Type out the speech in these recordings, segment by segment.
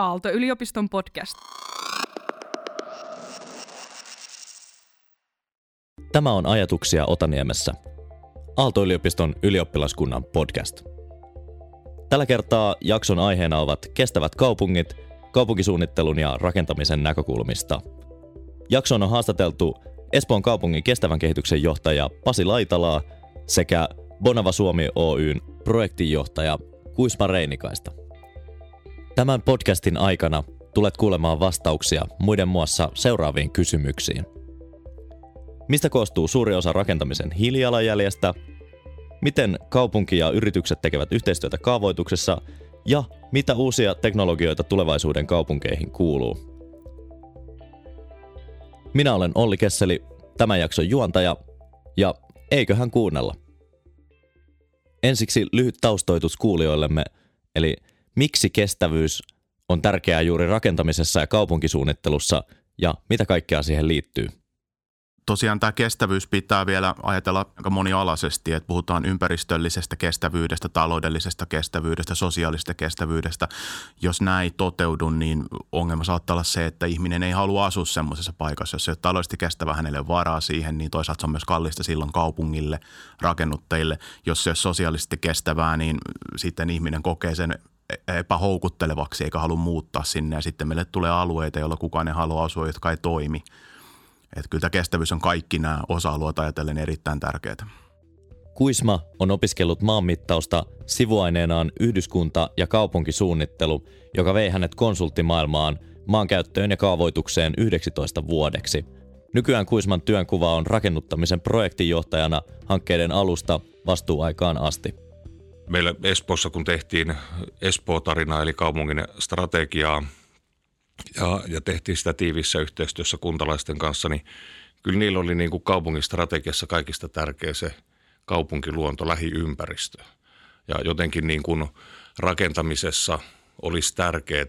Aalto-yliopiston podcast. Tämä on Ajatuksia Otaniemessä. Aalto-yliopiston ylioppilaskunnan podcast. Tällä kertaa jakson aiheena ovat kestävät kaupungit, kaupunkisuunnittelun ja rakentamisen näkökulmista. Jakson on haastateltu Espoon kaupungin kestävän kehityksen johtaja Pasi Laitalaa sekä Bonava Suomi Oyn projektinjohtaja Kuisma Reinikaista. Tämän podcastin aikana tulet kuulemaan vastauksia muiden muassa seuraaviin kysymyksiin. Mistä koostuu suuri osa rakentamisen hiilijalanjäljestä? Miten kaupunki ja yritykset tekevät yhteistyötä kaavoituksessa? Ja mitä uusia teknologioita tulevaisuuden kaupunkeihin kuuluu? Minä olen Olli Kesseli, tämän jakson juontaja, ja eiköhän kuunnella. Ensiksi lyhyt taustoitus kuulijoillemme, eli miksi kestävyys on tärkeää juuri rakentamisessa ja kaupunkisuunnittelussa ja mitä kaikkea siihen liittyy tosiaan tämä kestävyys pitää vielä ajatella aika monialaisesti, että puhutaan ympäristöllisestä kestävyydestä, taloudellisesta kestävyydestä, sosiaalisesta kestävyydestä. Jos näin ei toteudu, niin ongelma saattaa olla se, että ihminen ei halua asua semmoisessa paikassa. Jos se on taloudellisesti kestävä, hänelle varaa siihen, niin toisaalta se on myös kallista silloin kaupungille, rakennuttajille. Jos se on sosiaalisesti kestävää, niin sitten ihminen kokee sen epähoukuttelevaksi eikä halua muuttaa sinne ja sitten meille tulee alueita, joilla kukaan ei halua asua, jotka ei toimi – että kyllä tämä kestävyys on kaikki nämä osa-alueet ajatellen erittäin tärkeää. Kuisma on opiskellut maanmittausta sivuaineenaan yhdyskunta- ja kaupunkisuunnittelu, joka vei hänet konsulttimaailmaan maankäyttöön ja kaavoitukseen 19 vuodeksi. Nykyään Kuisman työnkuva on rakennuttamisen projektinjohtajana hankkeiden alusta vastuuaikaan asti. Meillä Espoossa, kun tehtiin Espoo-tarina eli kaupungin strategiaa, ja, ja tehtiin sitä tiivissä yhteistyössä kuntalaisten kanssa, niin kyllä niillä oli niin kuin kaupungin strategiassa kaikista tärkeä se kaupunkiluonto, lähiympäristö. Ja jotenkin niin kuin rakentamisessa olisi tärkeää,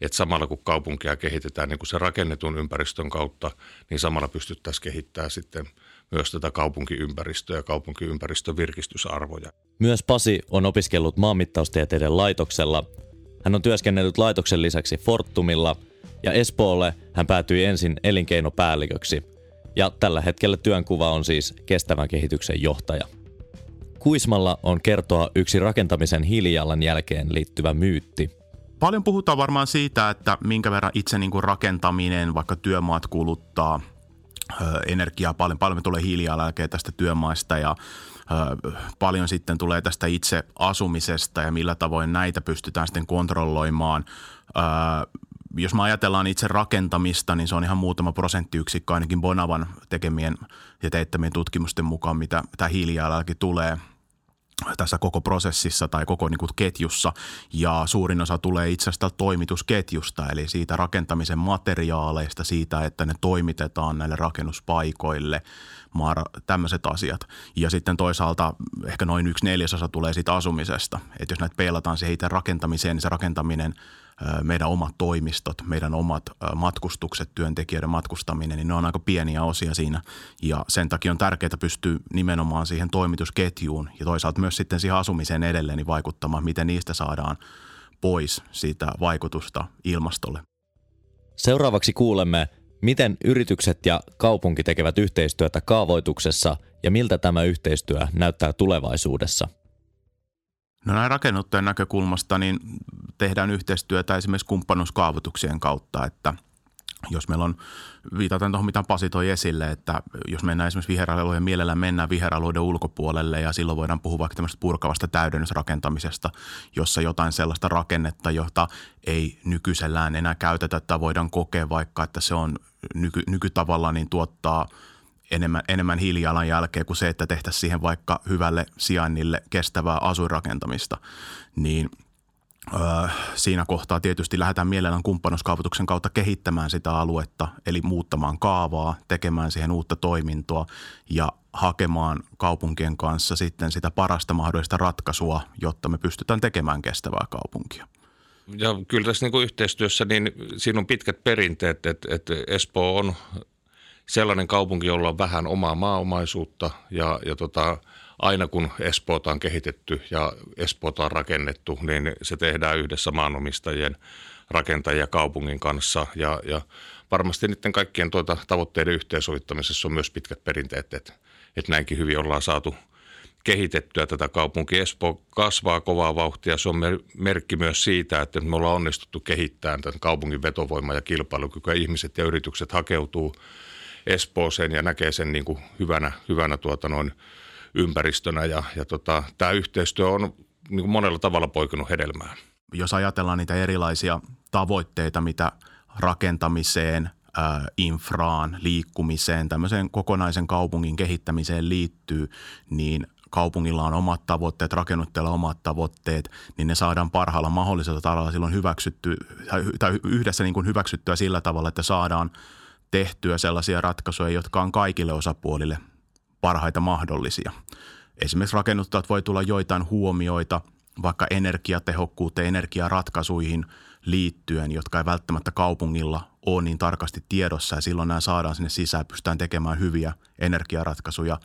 että samalla kun kaupunkia kehitetään niin kuin se rakennetun ympäristön kautta, niin samalla pystyttäisiin kehittämään sitten myös tätä kaupunkiympäristöä ja kaupunkiympäristön virkistysarvoja. Myös Pasi on opiskellut maanmittaustieteiden laitoksella – hän on työskennellyt laitoksen lisäksi Fortumilla ja Espoolle hän päätyi ensin elinkeinopäälliköksi. Ja tällä hetkellä työnkuva on siis kestävän kehityksen johtaja. Kuismalla on kertoa yksi rakentamisen hiilijalan jälkeen liittyvä myytti. Paljon puhutaan varmaan siitä, että minkä verran itse niin kuin rakentaminen, vaikka työmaat kuluttaa energiaa paljon. Paljon tulee hiilijalanjälkeen tästä työmaista ja Paljon sitten tulee tästä itse asumisesta ja millä tavoin näitä pystytään sitten kontrolloimaan. Jos me ajatellaan itse rakentamista, niin se on ihan muutama prosenttiyksikkö ainakin Bonavan tekemien ja teettämien tutkimusten mukaan, mitä tämä hiilijalanjälki tulee – tässä koko prosessissa tai koko niin kuin ketjussa ja suurin osa tulee itse asiassa toimitusketjusta eli siitä rakentamisen materiaaleista, siitä, että ne toimitetaan näille rakennuspaikoille, tämmöiset asiat. Ja sitten toisaalta ehkä noin yksi neljäsosa tulee siitä asumisesta. Että jos näitä peilataan siihen itse rakentamiseen, niin se rakentaminen – meidän omat toimistot, meidän omat matkustukset, työntekijöiden matkustaminen, niin ne on aika pieniä osia siinä. Ja sen takia on tärkeää pystyä nimenomaan siihen toimitusketjuun ja toisaalta myös sitten siihen asumiseen edelleen niin vaikuttamaan, miten niistä saadaan pois siitä vaikutusta ilmastolle. Seuraavaksi kuulemme, miten yritykset ja kaupunki tekevät yhteistyötä kaavoituksessa ja miltä tämä yhteistyö näyttää tulevaisuudessa – No näin rakennuttajan näkökulmasta niin tehdään yhteistyötä esimerkiksi kumppanuuskaavoituksien kautta, että jos meillä on, viitataan tuohon mitä Pasi toi esille, että jos mennään esimerkiksi viheralueiden mielellä mennään viheralueiden ulkopuolelle ja silloin voidaan puhua vaikka tämmöistä purkavasta täydennysrakentamisesta, jossa jotain sellaista rakennetta, jota ei nykyisellään enää käytetä tai voidaan kokea vaikka, että se on nyky, nykytavalla niin tuottaa – enemmän, enemmän hiilijalanjälkeä kuin se, että tehtäisiin siihen vaikka hyvälle sijainnille kestävää asuinrakentamista, niin siinä kohtaa tietysti lähdetään mielellään kumppanuuskaavoituksen kautta kehittämään sitä aluetta, eli muuttamaan kaavaa, tekemään siihen uutta toimintoa ja hakemaan kaupunkien kanssa sitten sitä parasta mahdollista ratkaisua, jotta me pystytään tekemään kestävää kaupunkia. Ja kyllä tässä niin kuin yhteistyössä, niin siinä on pitkät perinteet, että, että Espoo on sellainen kaupunki, jolla on vähän omaa maaomaisuutta ja, ja tota, aina kun Espoota on kehitetty ja Espoota on rakennettu, niin se tehdään yhdessä maanomistajien, rakentajia kaupungin kanssa ja, ja varmasti niiden kaikkien tuota tavoitteiden yhteensovittamisessa on myös pitkät perinteet, että, että näinkin hyvin ollaan saatu kehitettyä tätä kaupunki. Espoo kasvaa kovaa vauhtia. Se on merkki myös siitä, että me ollaan onnistuttu kehittämään tämän kaupungin vetovoima ja kilpailukykyä. Ihmiset ja yritykset hakeutuu Espooseen ja näkee sen niin kuin hyvänä, hyvänä tuota noin ympäristönä. Ja, ja tota, tämä yhteistyö on niin kuin monella tavalla poikinut hedelmää. Jos ajatellaan niitä erilaisia tavoitteita, mitä rakentamiseen, infraan, liikkumiseen, tämmöiseen kokonaisen kaupungin kehittämiseen liittyy, niin kaupungilla on omat tavoitteet, rakennuttajalla omat tavoitteet, niin ne saadaan parhaalla mahdollisella tavalla silloin hyväksytty, tai yhdessä niin kuin hyväksyttyä sillä tavalla, että saadaan tehtyä sellaisia ratkaisuja, jotka on kaikille osapuolille parhaita mahdollisia. Esimerkiksi rakennuttajat voi tulla joitain huomioita vaikka energiatehokkuuteen, energiaratkaisuihin liittyen, jotka ei välttämättä kaupungilla ole niin tarkasti tiedossa ja silloin nämä saadaan sinne sisään, pystytään tekemään hyviä energiaratkaisuja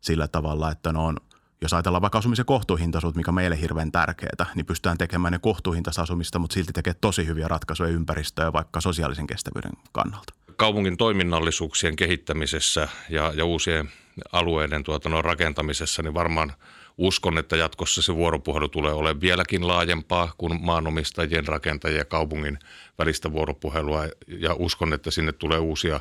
sillä tavalla, että ne on jos ajatellaan vaikka asumisen kohtuuhintaisuutta, mikä on meille hirveän tärkeää, niin pystytään tekemään ne kohtuuhintaista asumista, mutta silti tekee tosi hyviä ratkaisuja ympäristöä vaikka sosiaalisen kestävyyden kannalta. Kaupungin toiminnallisuuksien kehittämisessä ja, ja uusien alueiden tuota, no, rakentamisessa, niin varmaan uskon, että jatkossa se vuoropuhelu tulee olemaan vieläkin laajempaa kuin maanomistajien, rakentajien ja kaupungin välistä vuoropuhelua. Ja uskon, että sinne tulee uusia,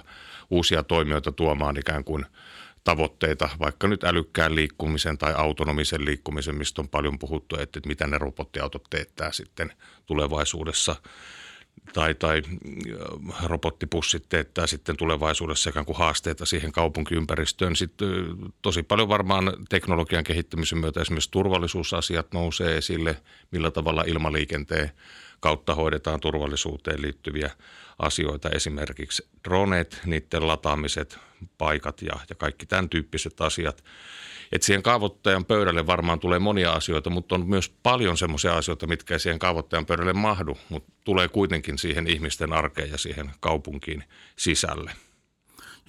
uusia toimijoita tuomaan ikään kuin – tavoitteita, vaikka nyt älykkään liikkumisen tai autonomisen liikkumisen, mistä on paljon puhuttu, että, mitä ne robottiautot teettää sitten tulevaisuudessa tai, tai äh, robottipussit teettää sitten tulevaisuudessa ikään kuin haasteita siihen kaupunkiympäristöön. Sitten tosi paljon varmaan teknologian kehittämisen myötä esimerkiksi turvallisuusasiat nousee esille, millä tavalla ilmaliikenteen kautta hoidetaan turvallisuuteen liittyviä asioita, esimerkiksi droneet, niiden lataamiset, paikat ja, ja kaikki tämän tyyppiset asiat. Et siihen kaavoittajan pöydälle varmaan tulee monia asioita, mutta on myös paljon semmoisia asioita, mitkä ei siihen kaavoittajan pöydälle mahdu, mutta tulee kuitenkin siihen ihmisten arkeen ja siihen kaupunkiin sisälle.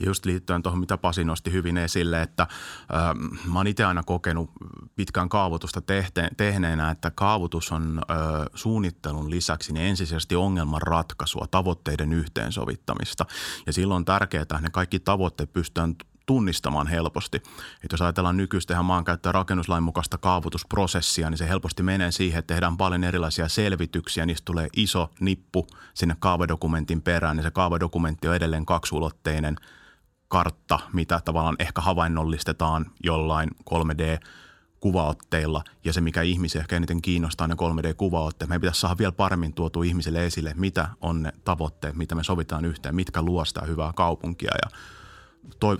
Ja just liittyen tuohon, mitä Pasi nosti hyvin esille, että äh, mä oon itse aina kokenut pitkään kaavoitusta tehte, tehneenä, että kaavoitus on äh, suunnittelun lisäksi niin ensisijaisesti ongelman ratkaisua, tavoitteiden yhteensovittamista. Ja silloin on tärkeää, että ne kaikki tavoitteet pystytään tunnistamaan helposti. Että jos ajatellaan nykyistä ihan maankäyttö- rakennuslain mukaista kaavoitusprosessia, niin se helposti menee siihen, että tehdään paljon erilaisia selvityksiä. Niistä tulee iso nippu sinne kaavadokumentin perään, niin se kaavadokumentti on edelleen kaksulotteinen – kartta, mitä tavallaan ehkä havainnollistetaan jollain 3D kuvaotteilla ja se, mikä ihmisiä ehkä eniten kiinnostaa, ne 3D-kuvaotteet. Meidän pitäisi saada vielä paremmin tuotu ihmisille esille, mitä on ne tavoitteet, mitä me sovitaan yhteen, mitkä luo sitä hyvää kaupunkia ja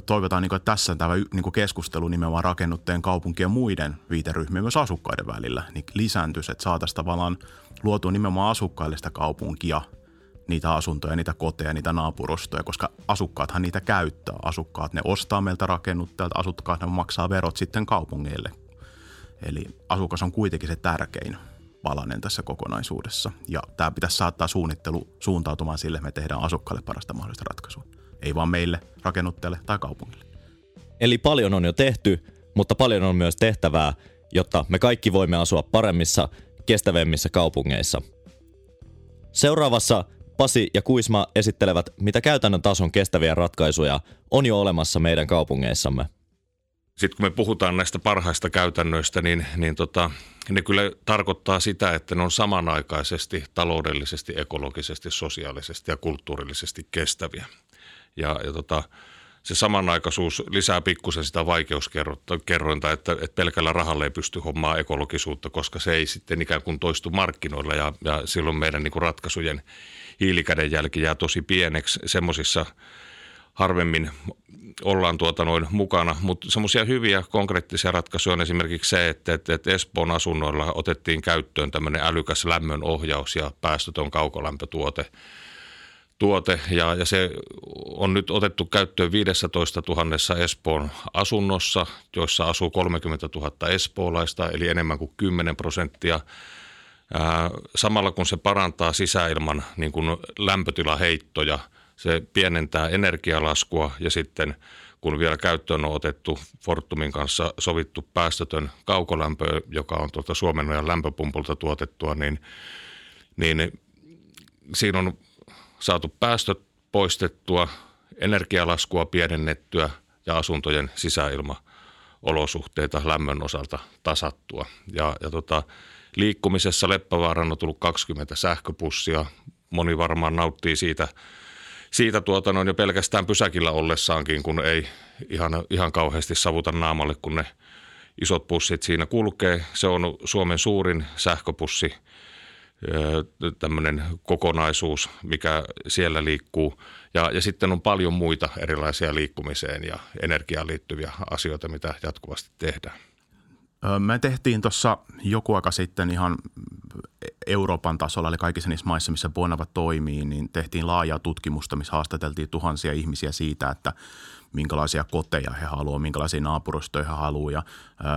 toivotaan, niin että tässä tämä niin keskustelu nimenomaan rakennutteen kaupunkien muiden viiteryhmien myös asukkaiden välillä niin lisääntyisi, että saataisiin tavallaan luotua nimenomaan asukkaille sitä kaupunkia – niitä asuntoja, niitä koteja, niitä naapurustoja, koska asukkaathan niitä käyttää. Asukkaat ne ostaa meiltä rakennuttajalta, asukkaat ne maksaa verot sitten kaupungeille. Eli asukas on kuitenkin se tärkein palanen tässä kokonaisuudessa. Ja tämä pitäisi saattaa suunnittelu suuntautumaan sille, että me tehdään asukkaille parasta mahdollista ratkaisua. Ei vaan meille, rakennuttajalle tai kaupungille. Eli paljon on jo tehty, mutta paljon on myös tehtävää, jotta me kaikki voimme asua paremmissa, kestävämmissä kaupungeissa. Seuraavassa Pasi ja Kuisma esittelevät, mitä käytännön tason kestäviä ratkaisuja on jo olemassa meidän kaupungeissamme. Sitten kun me puhutaan näistä parhaista käytännöistä, niin, niin tota, ne kyllä tarkoittaa sitä, että ne on samanaikaisesti taloudellisesti, ekologisesti, sosiaalisesti ja kulttuurillisesti kestäviä. Ja, ja tota, se samanaikaisuus lisää pikkusen sitä vaikeuskerrointa, että, että pelkällä rahalla ei pysty hommaa ekologisuutta, koska se ei sitten ikään kuin toistu markkinoilla ja, ja silloin meidän niin kuin ratkaisujen hiilikädenjälki jää tosi pieneksi. Semmoisissa harvemmin ollaan tuota noin mukana, mutta semmoisia hyviä konkreettisia ratkaisuja on esimerkiksi se, että, että, että Espoon asunnoilla otettiin käyttöön tämmöinen älykäs lämmön ohjaus ja päästötön kaukolämpötuote – tuote ja, ja se on nyt otettu käyttöön 15 000 Espoon asunnossa, joissa asuu 30 000 espoolaista, eli enemmän kuin 10 prosenttia. samalla kun se parantaa sisäilman niin kuin lämpötilaheittoja, se pienentää energialaskua ja sitten kun vielä käyttöön on otettu Fortumin kanssa sovittu päästötön kaukolämpö, joka on tuolta Suomen lämpöpumpulta tuotettua, niin, niin siinä on saatu päästöt poistettua, energialaskua pienennettyä ja asuntojen sisäilmaolosuhteita lämmön osalta tasattua. Ja, ja tota, liikkumisessa Leppävaaraan on tullut 20 sähköpussia. Moni varmaan nauttii siitä, siitä tuota noin jo pelkästään pysäkillä ollessaankin, kun ei ihan, ihan kauheasti savuta naamalle, kun ne isot pussit siinä kulkee. Se on Suomen suurin sähköpussi tämmöinen kokonaisuus, mikä siellä liikkuu. Ja, ja sitten on paljon muita erilaisia liikkumiseen ja energiaan liittyviä asioita, mitä jatkuvasti tehdään. Me tehtiin tuossa joku aika sitten ihan Euroopan tasolla, eli kaikissa niissä maissa, missä Bonava toimii, niin tehtiin laajaa tutkimusta, missä haastateltiin tuhansia ihmisiä siitä, että minkälaisia koteja he haluavat, minkälaisia naapurustoja he haluavat. Ja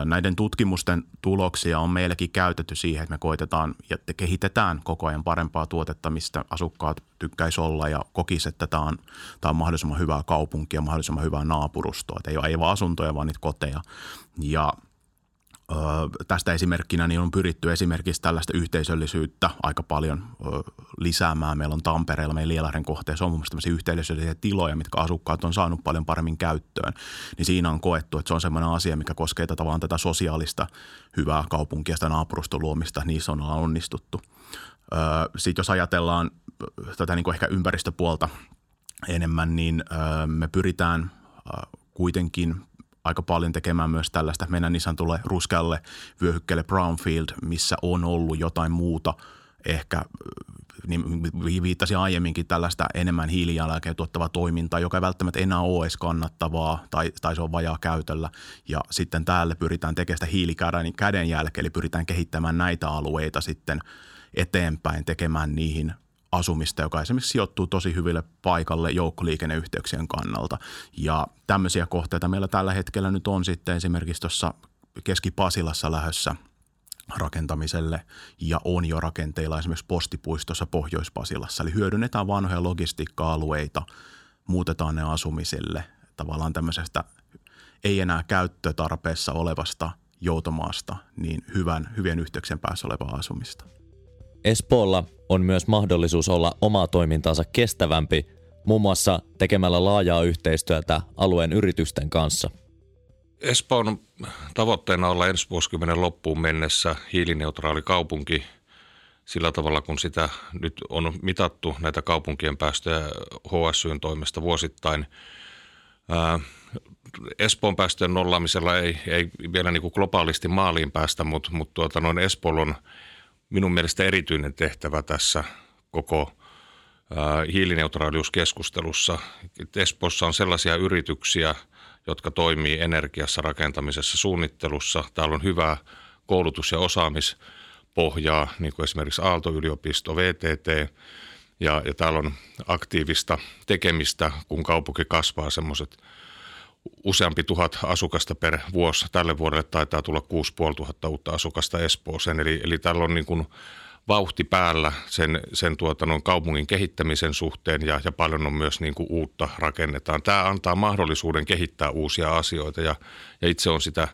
näiden tutkimusten tuloksia on meillekin käytetty siihen, että me koitetaan ja kehitetään koko ajan parempaa tuotetta, mistä asukkaat tykkäisi olla ja kokisi, että tämä on, tämä on mahdollisimman hyvää kaupunkia, mahdollisimman hyvää naapurustoa. Että ei, ei vaan asuntoja, vaan niitä koteja. Ja tästä esimerkkinä niin on pyritty esimerkiksi tällaista yhteisöllisyyttä aika paljon lisäämään. Meillä on Tampereella, meidän Lielahden kohteessa on muun muassa yhteisöllisiä tiloja, mitkä asukkaat on saanut paljon paremmin käyttöön. Niin siinä on koettu, että se on sellainen asia, mikä koskee tätä vaan tätä sosiaalista hyvää kaupunkia, sitä naapuruston luomista, niissä on onnistuttu. Sitten jos ajatellaan tätä niin kuin ehkä ympäristöpuolta enemmän, niin me pyritään kuitenkin aika paljon tekemään myös tällaista. Mennään niin sanotulle ruskealle vyöhykkeelle Brownfield, missä on ollut jotain muuta ehkä niin viittasin aiemminkin tällaista enemmän hiilijalanjälkeä tuottavaa toimintaa, joka ei välttämättä enää ole edes kannattavaa tai, tai se on vajaa käytöllä. Ja sitten täällä pyritään tekemään sitä hiilikäden kädenjälkeä, eli pyritään kehittämään näitä alueita sitten eteenpäin, tekemään niihin asumista, joka esimerkiksi sijoittuu tosi hyville paikalle joukkoliikenneyhteyksien kannalta. Ja tämmöisiä kohteita meillä tällä hetkellä nyt on sitten esimerkiksi tuossa Keski-Pasilassa lähössä rakentamiselle ja on jo rakenteilla esimerkiksi postipuistossa Pohjois-Pasilassa. Eli hyödynnetään vanhoja logistiikka-alueita, muutetaan ne asumiselle tavallaan tämmöisestä ei enää käyttötarpeessa olevasta joutomaasta, niin hyvän, hyvien yhteyksien päässä olevaa asumista. Espoolla on myös mahdollisuus olla omaa toimintaansa kestävämpi, muun muassa tekemällä laajaa yhteistyötä alueen yritysten kanssa. Espoon tavoitteena olla ensi vuosikymmenen loppuun mennessä hiilineutraali kaupunki sillä tavalla, kun sitä nyt on mitattu näitä kaupunkien päästöjä HSYn toimesta vuosittain. Espoon päästöjen nollaamisella ei, ei vielä niin kuin globaalisti maaliin päästä, mutta, mutta tuota, noin Espoon on – minun mielestä erityinen tehtävä tässä koko hiilineutraaliuskeskustelussa. Espoossa on sellaisia yrityksiä, jotka toimii energiassa, rakentamisessa, suunnittelussa. Täällä on hyvää koulutus- ja osaamispohjaa, niin kuin esimerkiksi Aalto-yliopisto, VTT, ja, ja täällä on aktiivista tekemistä, kun kaupunki kasvaa semmoiset – useampi tuhat asukasta per vuosi. Tälle vuodelle taitaa tulla 6500 uutta asukasta Espooseen. Eli, eli täällä on niin kuin vauhti päällä sen, sen tuota, noin kaupungin kehittämisen suhteen ja, ja paljon on myös niin kuin uutta rakennetaan. Tämä antaa mahdollisuuden kehittää uusia asioita ja, ja itse on sitä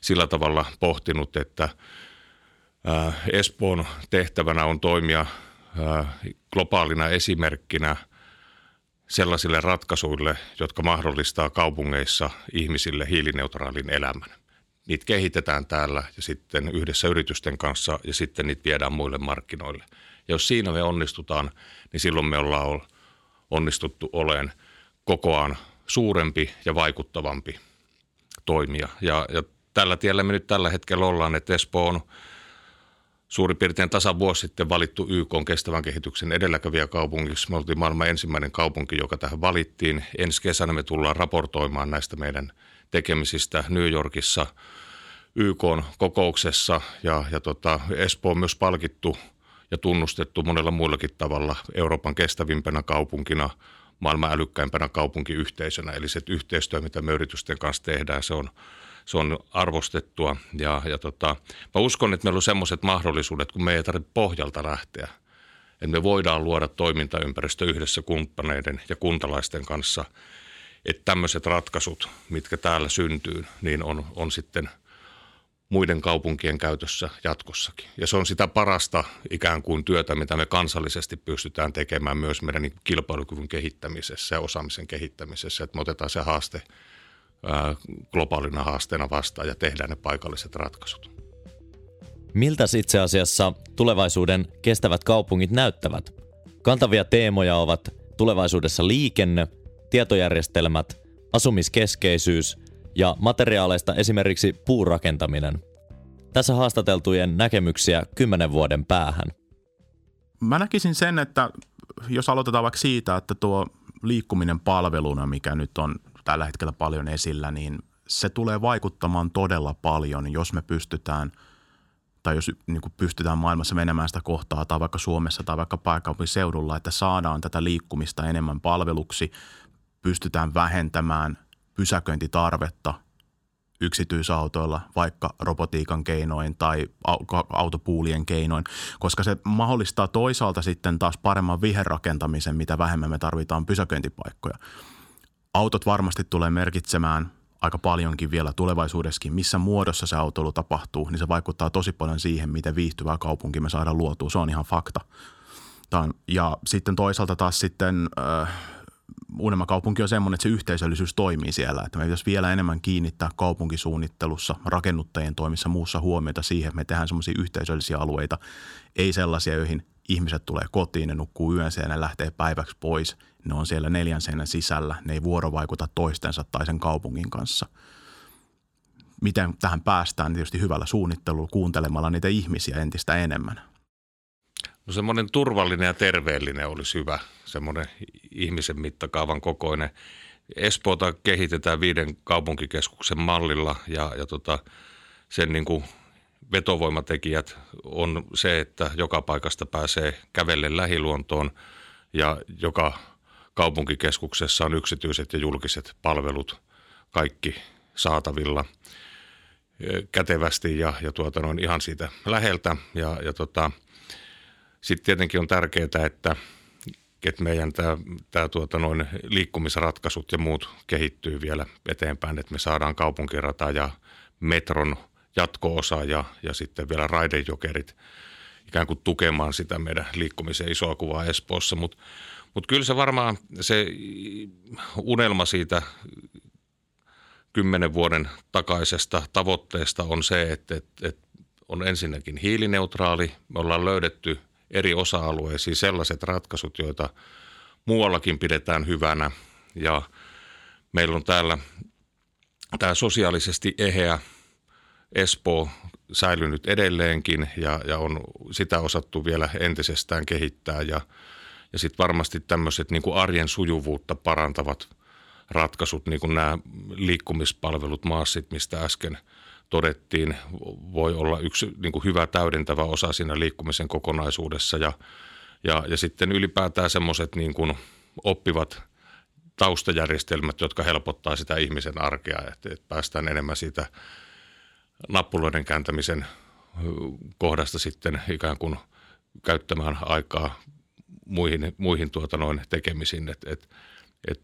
sillä tavalla pohtinut, että Espoon tehtävänä on toimia globaalina esimerkkinä – sellaisille ratkaisuille, jotka mahdollistaa kaupungeissa ihmisille hiilineutraalin elämän. Niitä kehitetään täällä ja sitten yhdessä yritysten kanssa ja sitten niitä viedään muille markkinoille. Ja jos siinä me onnistutaan, niin silloin me ollaan onnistuttu oleen kokoaan suurempi ja vaikuttavampi toimija. Ja, ja tällä tiellä me nyt tällä hetkellä ollaan, että Espoo on – suurin piirtein tasan vuosi sitten valittu YK on kestävän kehityksen edelläkävijä kaupungiksi. Me oltiin maailman ensimmäinen kaupunki, joka tähän valittiin. Ensi kesänä me tullaan raportoimaan näistä meidän tekemisistä New Yorkissa YK kokouksessa ja, ja tota, Espoo on myös palkittu ja tunnustettu monella muillakin tavalla Euroopan kestävimpänä kaupunkina, maailman älykkäimpänä kaupunkiyhteisönä. Eli se yhteistyö, mitä me yritysten kanssa tehdään, se on se on arvostettua. Ja, ja tota, mä uskon, että meillä on semmoiset mahdollisuudet, kun me ei tarvitse pohjalta lähteä. Että me voidaan luoda toimintaympäristö yhdessä kumppaneiden ja kuntalaisten kanssa, että tämmöiset ratkaisut, mitkä täällä syntyy, niin on, on sitten muiden kaupunkien käytössä jatkossakin. Ja se on sitä parasta ikään kuin työtä, mitä me kansallisesti pystytään tekemään myös meidän niin kilpailukyvyn kehittämisessä ja osaamisen kehittämisessä, että me otetaan se haaste globaalina haasteena vastaan ja tehdään ne paikalliset ratkaisut. Miltä itse asiassa tulevaisuuden kestävät kaupungit näyttävät? Kantavia teemoja ovat tulevaisuudessa liikenne, tietojärjestelmät, asumiskeskeisyys ja materiaaleista esimerkiksi puurakentaminen. Tässä haastateltujen näkemyksiä kymmenen vuoden päähän. Mä näkisin sen, että jos aloitetaan vaikka siitä, että tuo liikkuminen palveluna, mikä nyt on tällä hetkellä paljon esillä, niin se tulee vaikuttamaan todella paljon, jos me pystytään – tai jos niin kuin pystytään maailmassa menemään sitä kohtaa tai vaikka Suomessa tai vaikka pääkaupunkiseudulla, että saadaan tätä liikkumista enemmän palveluksi, pystytään vähentämään pysäköintitarvetta yksityisautoilla, vaikka robotiikan keinoin tai autopuulien keinoin, koska se mahdollistaa toisaalta sitten taas paremman viherrakentamisen, mitä vähemmän me tarvitaan pysäköintipaikkoja. Autot varmasti tulee merkitsemään aika paljonkin vielä tulevaisuudessakin, missä muodossa se autoilu tapahtuu, niin se vaikuttaa tosi paljon siihen, miten viihtyvää kaupunki me saadaan luotua. Se on ihan fakta. Tämän, ja sitten toisaalta taas sitten äh, Uudenmaan kaupunki on semmoinen, että se yhteisöllisyys toimii siellä. Että me pitäisi vielä enemmän kiinnittää kaupunkisuunnittelussa, rakennuttajien toimissa muussa huomiota siihen, että me tehdään semmoisia yhteisöllisiä alueita, ei sellaisia, joihin ihmiset tulee kotiin, ne nukkuu yönsä ja ne lähtee päiväksi pois. Ne on siellä neljän seinän sisällä, ne ei vuorovaikuta toistensa tai sen kaupungin kanssa. Miten tähän päästään? Niin tietysti hyvällä suunnittelulla, kuuntelemalla niitä ihmisiä entistä enemmän. No semmoinen turvallinen ja terveellinen olisi hyvä, semmoinen ihmisen mittakaavan kokoinen. Espoota kehitetään viiden kaupunkikeskuksen mallilla ja, ja tota, sen niin kuin vetovoimatekijät on se, että joka paikasta pääsee kävelle lähiluontoon ja joka kaupunkikeskuksessa on yksityiset ja julkiset palvelut kaikki saatavilla kätevästi ja, ja tuota noin ihan siitä läheltä. Ja, ja tota, sitten tietenkin on tärkeää, että, että meidän tämä, tämä tuota noin liikkumisratkaisut ja muut kehittyy vielä eteenpäin, että me saadaan kaupunkirata ja metron – jatko-osa ja, ja sitten vielä raidejokerit ikään kuin tukemaan sitä meidän liikkumisen isoa kuvaa Espoossa. Mutta mut kyllä se varmaan se unelma siitä kymmenen vuoden takaisesta tavoitteesta on se, että, että, että on ensinnäkin hiilineutraali. Me ollaan löydetty eri osa-alueisiin sellaiset ratkaisut, joita muuallakin pidetään hyvänä. Ja meillä on täällä tämä sosiaalisesti eheä Espoo säilynyt edelleenkin ja, ja on sitä osattu vielä entisestään kehittää ja, ja sitten varmasti tämmöiset niin kuin arjen sujuvuutta parantavat ratkaisut, niin kuin nämä liikkumispalvelut maassit, mistä äsken todettiin, voi olla yksi niin kuin hyvä täydentävä osa siinä liikkumisen kokonaisuudessa ja, ja, ja sitten ylipäätään semmoiset niin kuin oppivat taustajärjestelmät, jotka helpottaa sitä ihmisen arkea, että, että päästään enemmän siitä – nappuloiden kääntämisen kohdasta sitten ikään kuin käyttämään aikaa muihin, muihin tuota noin tekemisiin, että et, et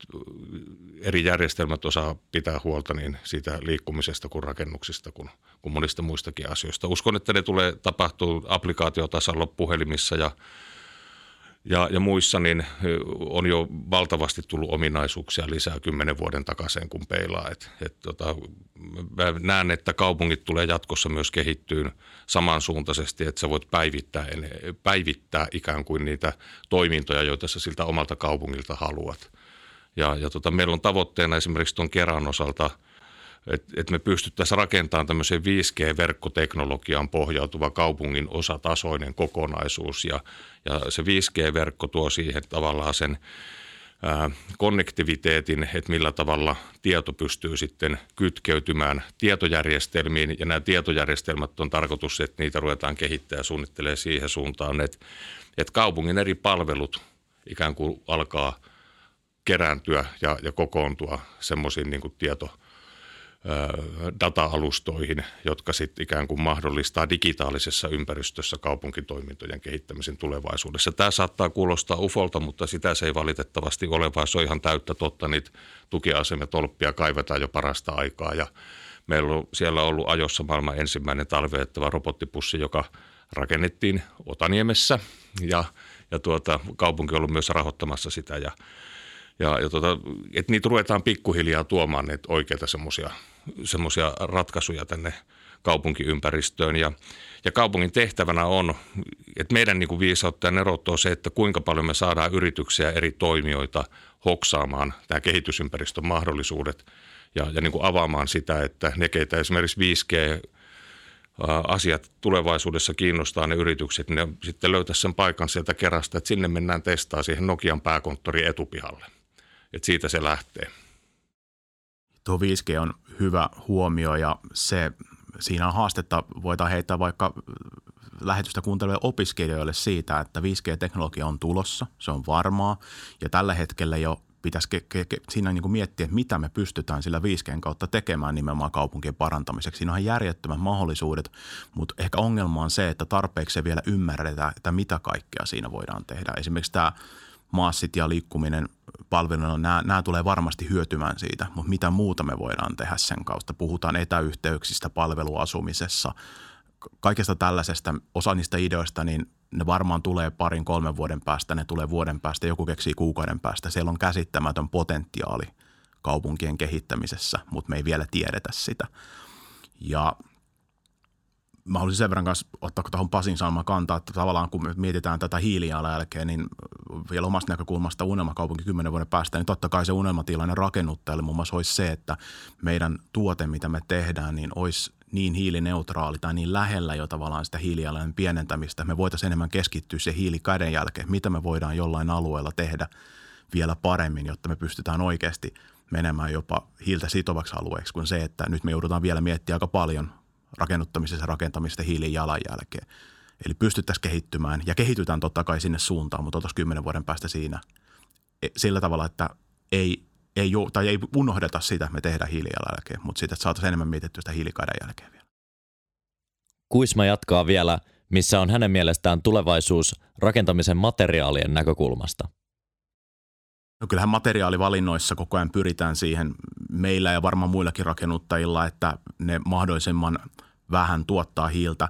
eri järjestelmät osaa pitää huolta niin siitä liikkumisesta kuin rakennuksista kuin, kuin monista muistakin asioista. Uskon, että ne tulee tapahtuu applikaatiotasolla puhelimissa ja ja, ja muissa niin on jo valtavasti tullut ominaisuuksia lisää kymmenen vuoden takaisin, kun peilaa. Et, et, tota, mä näen, että kaupungit tulee jatkossa myös kehittyyn samansuuntaisesti, että sä voit päivittää, päivittää ikään kuin niitä toimintoja, joita sä siltä omalta kaupungilta haluat. Ja, ja tota, meillä on tavoitteena esimerkiksi tuon kerran osalta – että et me pystyttäisiin rakentamaan tämmöisen 5G-verkkoteknologiaan pohjautuva kaupungin osatasoinen kokonaisuus. Ja, ja se 5G-verkko tuo siihen tavallaan sen ää, konnektiviteetin, että millä tavalla tieto pystyy sitten kytkeytymään tietojärjestelmiin. Ja nämä tietojärjestelmät on tarkoitus, että niitä ruvetaan kehittämään ja suunnittelee siihen suuntaan, että, että kaupungin eri palvelut ikään kuin alkaa kerääntyä ja, ja kokoontua semmoisiin niin tieto data-alustoihin, jotka sitten ikään kuin mahdollistaa digitaalisessa ympäristössä kaupunkitoimintojen kehittämisen tulevaisuudessa. Tämä saattaa kuulostaa ufolta, mutta sitä se ei valitettavasti ole, vaan se on ihan täyttä totta. Niitä tukiasemia tolppia kaivetaan jo parasta aikaa ja Meillä on siellä ollut ajossa maailman ensimmäinen talveettava robottipussi, joka rakennettiin Otaniemessä ja, ja tuota, kaupunki on ollut myös rahoittamassa sitä ja ja, ja tuota, että niitä ruvetaan pikkuhiljaa tuomaan niitä oikeita semmoisia ratkaisuja tänne kaupunkiympäristöön. Ja, ja kaupungin tehtävänä on, että meidän niin kuin viisautta ja neroutta on se, että kuinka paljon me saadaan yrityksiä eri toimijoita hoksaamaan tämä kehitysympäristön mahdollisuudet ja, ja niin kuin avaamaan sitä, että ne, keitä esimerkiksi 5G asiat tulevaisuudessa kiinnostaa ne yritykset, ne sitten löytää sen paikan sieltä kerrasta, että sinne mennään testaa siihen Nokian pääkonttorin etupihalle. Että siitä se lähtee. Tuo 5G on hyvä huomio ja se, siinä on haastetta, voidaan heittää vaikka lähetystä kuunteleville opiskelijoille siitä, että 5G-teknologia on tulossa, se on varmaa ja tällä hetkellä jo pitäisi ke- ke- ke- siinä niin kuin miettiä, että mitä me pystytään sillä 5Gn kautta tekemään nimenomaan kaupunkien parantamiseksi. Siinä on järjettömät mahdollisuudet, mutta ehkä ongelma on se, että tarpeeksi se vielä ymmärretään, että mitä kaikkea siinä voidaan tehdä. Esimerkiksi tämä maassit ja liikkuminen palveluna, nämä, nämä tulee varmasti hyötymään siitä, mutta mitä muuta me voidaan tehdä sen kautta. Puhutaan etäyhteyksistä palveluasumisessa, kaikesta tällaisesta, osa niistä ideoista, niin ne varmaan tulee parin kolmen vuoden päästä, ne tulee vuoden päästä, joku keksii kuukauden päästä. Siellä on käsittämätön potentiaali kaupunkien kehittämisessä, mutta me ei vielä tiedetä sitä. Ja mä haluaisin sen verran kanssa ottaa tuohon Pasin saamaan kantaa, että tavallaan kun mietitään tätä hiilijalanjälkeä, niin vielä omasta näkökulmasta unelmakaupunki kymmenen vuoden päästä, niin totta kai se unelmatilanne rakennuttajalle muun muassa olisi se, että meidän tuote, mitä me tehdään, niin olisi niin hiilineutraali tai niin lähellä jo tavallaan sitä hiilijalanjäljen pienentämistä. Me voitaisiin enemmän keskittyä se hiilikäden jälkeen, mitä me voidaan jollain alueella tehdä vielä paremmin, jotta me pystytään oikeasti menemään jopa hiiltä sitovaksi alueeksi kuin se, että nyt me joudutaan vielä miettimään aika paljon rakennuttamisessa rakentamista hiilijalanjälkeen. Eli pystyttäisiin kehittymään ja kehitytään totta kai sinne suuntaan, mutta oltaisiin kymmenen vuoden päästä siinä e, sillä tavalla, että ei, ei, tai ei unohdeta sitä, että me tehdään hiilijalanjälkeen, mutta siitä, että saataisiin enemmän mietittyä sitä hiilikaiden jälkeen vielä. Kuisma jatkaa vielä, missä on hänen mielestään tulevaisuus rakentamisen materiaalien näkökulmasta. No kyllähän materiaalivalinnoissa koko ajan pyritään siihen meillä ja varmaan muillakin rakennuttajilla, että ne mahdollisimman vähän tuottaa hiiltä.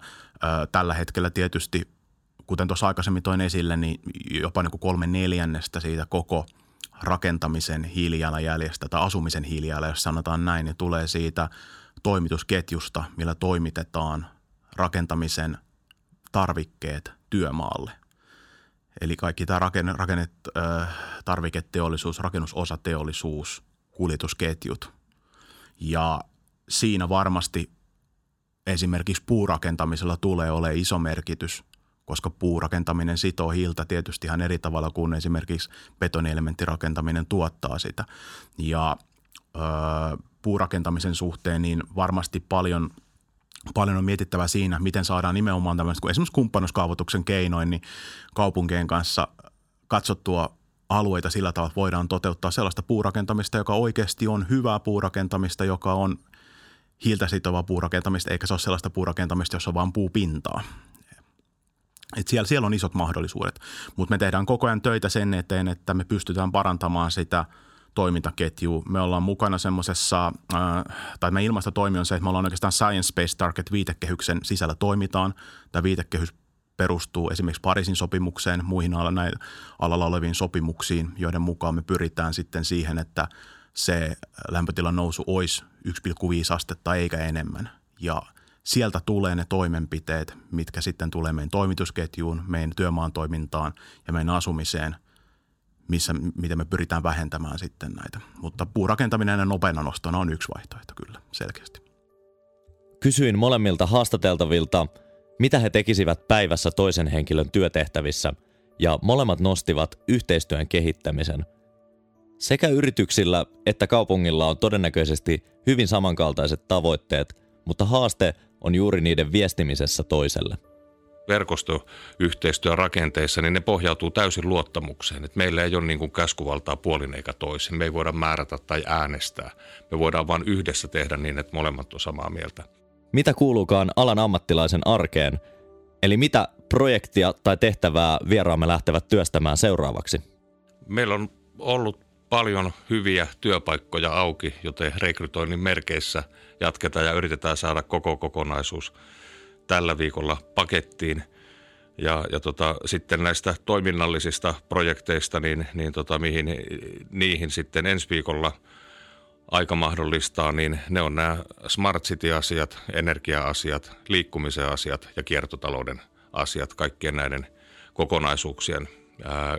Tällä hetkellä tietysti, kuten tuossa aikaisemmin toin esille, niin jopa niin kuin kolme neljännestä siitä koko rakentamisen hiilijalanjäljestä tai asumisen hiilijalanjäljestä, jos sanotaan näin, niin tulee siitä toimitusketjusta, millä toimitetaan rakentamisen tarvikkeet työmaalle. Eli kaikki tämä rakenne, rakennet, äh, tarviketeollisuus, rakennusosateollisuus, kuljetusketjut. Ja siinä varmasti esimerkiksi puurakentamisella tulee olemaan iso merkitys, koska puurakentaminen sitoo hiiltä tietysti ihan eri tavalla kuin esimerkiksi betonielementtirakentaminen tuottaa sitä. Ja ö, puurakentamisen suhteen niin varmasti paljon – paljon on mietittävä siinä, miten saadaan nimenomaan tämmöistä, kun esimerkiksi kumppanuuskaavoituksen keinoin, niin kaupunkien kanssa katsottua alueita sillä tavalla, että voidaan toteuttaa sellaista puurakentamista, joka oikeasti on hyvää puurakentamista, joka on hiiltä sitovaa puurakentamista, eikä se ole sellaista puurakentamista, jossa on vain puupintaa. Et siellä, siellä on isot mahdollisuudet, mutta me tehdään koko ajan töitä sen eteen, että me pystytään parantamaan sitä toimintaketju. Me ollaan mukana semmoisessa, äh, tai meidän ilmastotoimi on se, että me ollaan oikeastaan Science Based Target viitekehyksen sisällä toimitaan. Tämä viitekehys perustuu esimerkiksi Pariisin sopimukseen, muihin alalla oleviin sopimuksiin, joiden mukaan me pyritään sitten siihen, että se lämpötilan nousu olisi 1,5 astetta eikä enemmän. Ja sieltä tulee ne toimenpiteet, mitkä sitten tulee meidän toimitusketjuun, meidän työmaan toimintaan ja meidän asumiseen, missä, miten me pyritään vähentämään sitten näitä. Mutta puurakentaminen ja nopeana nostona on yksi vaihtoehto kyllä, selkeästi. Kysyin molemmilta haastateltavilta, mitä he tekisivät päivässä toisen henkilön työtehtävissä, ja molemmat nostivat yhteistyön kehittämisen. Sekä yrityksillä että kaupungilla on todennäköisesti hyvin samankaltaiset tavoitteet, mutta haaste on juuri niiden viestimisessä toiselle verkostoyhteistyörakenteissa, niin ne pohjautuu täysin luottamukseen. Että meillä ei ole niin kuin käskuvaltaa puolin eikä toisin. Me ei voida määrätä tai äänestää. Me voidaan vain yhdessä tehdä niin, että molemmat on samaa mieltä. Mitä kuuluukaan alan ammattilaisen arkeen? Eli mitä projektia tai tehtävää vieraamme lähtevät työstämään seuraavaksi? Meillä on ollut paljon hyviä työpaikkoja auki, joten rekrytoinnin merkeissä jatketaan ja yritetään saada koko kokonaisuus tällä viikolla pakettiin. Ja, ja tota, sitten näistä toiminnallisista projekteista, niin, niin tota, mihin, niihin sitten ensi viikolla aika mahdollistaa, niin ne on nämä smart city-asiat, energia-asiat, liikkumisen asiat ja kiertotalouden asiat, kaikkien näiden kokonaisuuksien ää,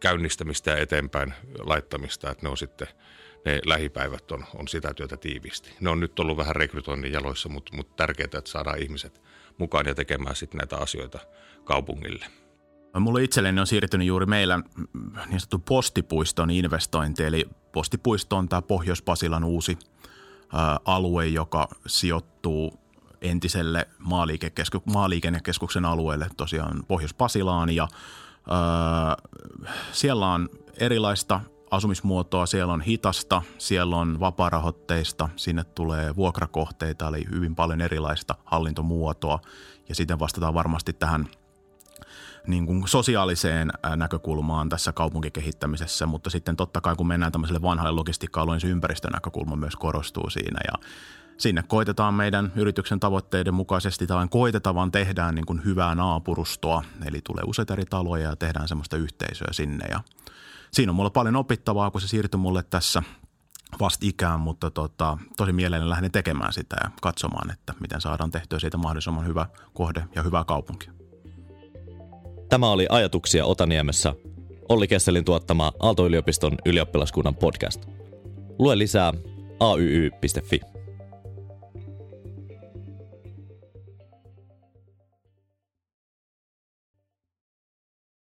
käynnistämistä ja eteenpäin laittamista, että ne on sitten ne lähipäivät on, on sitä työtä tiivisti. Ne on nyt ollut vähän rekrytoinnin jaloissa, mutta, mutta tärkeää, että saadaan ihmiset mukaan ja tekemään sitten näitä asioita kaupungille. Mulle itselleni on siirtynyt juuri meillä niin sanottu postipuiston investointi, eli postipuisto on tämä Pohjois-Pasilan uusi alue, joka sijoittuu entiselle maaliikennekeskuksen alueelle, tosiaan Pohjois-Pasilaan ja ä, siellä on erilaista asumismuotoa, siellä on hitasta, siellä on vapaarahoitteista, sinne tulee vuokrakohteita, eli hyvin paljon erilaista hallintomuotoa. Ja sitten vastataan varmasti tähän – niin kuin sosiaaliseen näkökulmaan tässä kaupunkikehittämisessä, mutta sitten totta kai kun mennään tämmöiselle vanhalle logistiikka-alueen, niin ympäristönäkökulma myös korostuu siinä. Ja sinne koitetaan meidän yrityksen tavoitteiden mukaisesti tai koitetaan vaan tehdään niin kuin hyvää naapurustoa, eli tulee useita eri taloja ja tehdään semmoista yhteisöä sinne. Ja siinä on mulla paljon opittavaa, kun se siirtyi mulle tässä vasta ikään, mutta tota, tosi mielelläni lähden tekemään sitä ja katsomaan, että miten saadaan tehtyä siitä mahdollisimman hyvä kohde ja hyvä kaupunki. Tämä oli Ajatuksia Otaniemessä, Olli Kesselin tuottama Aalto-yliopiston ylioppilaskunnan podcast. Lue lisää ayy.fi.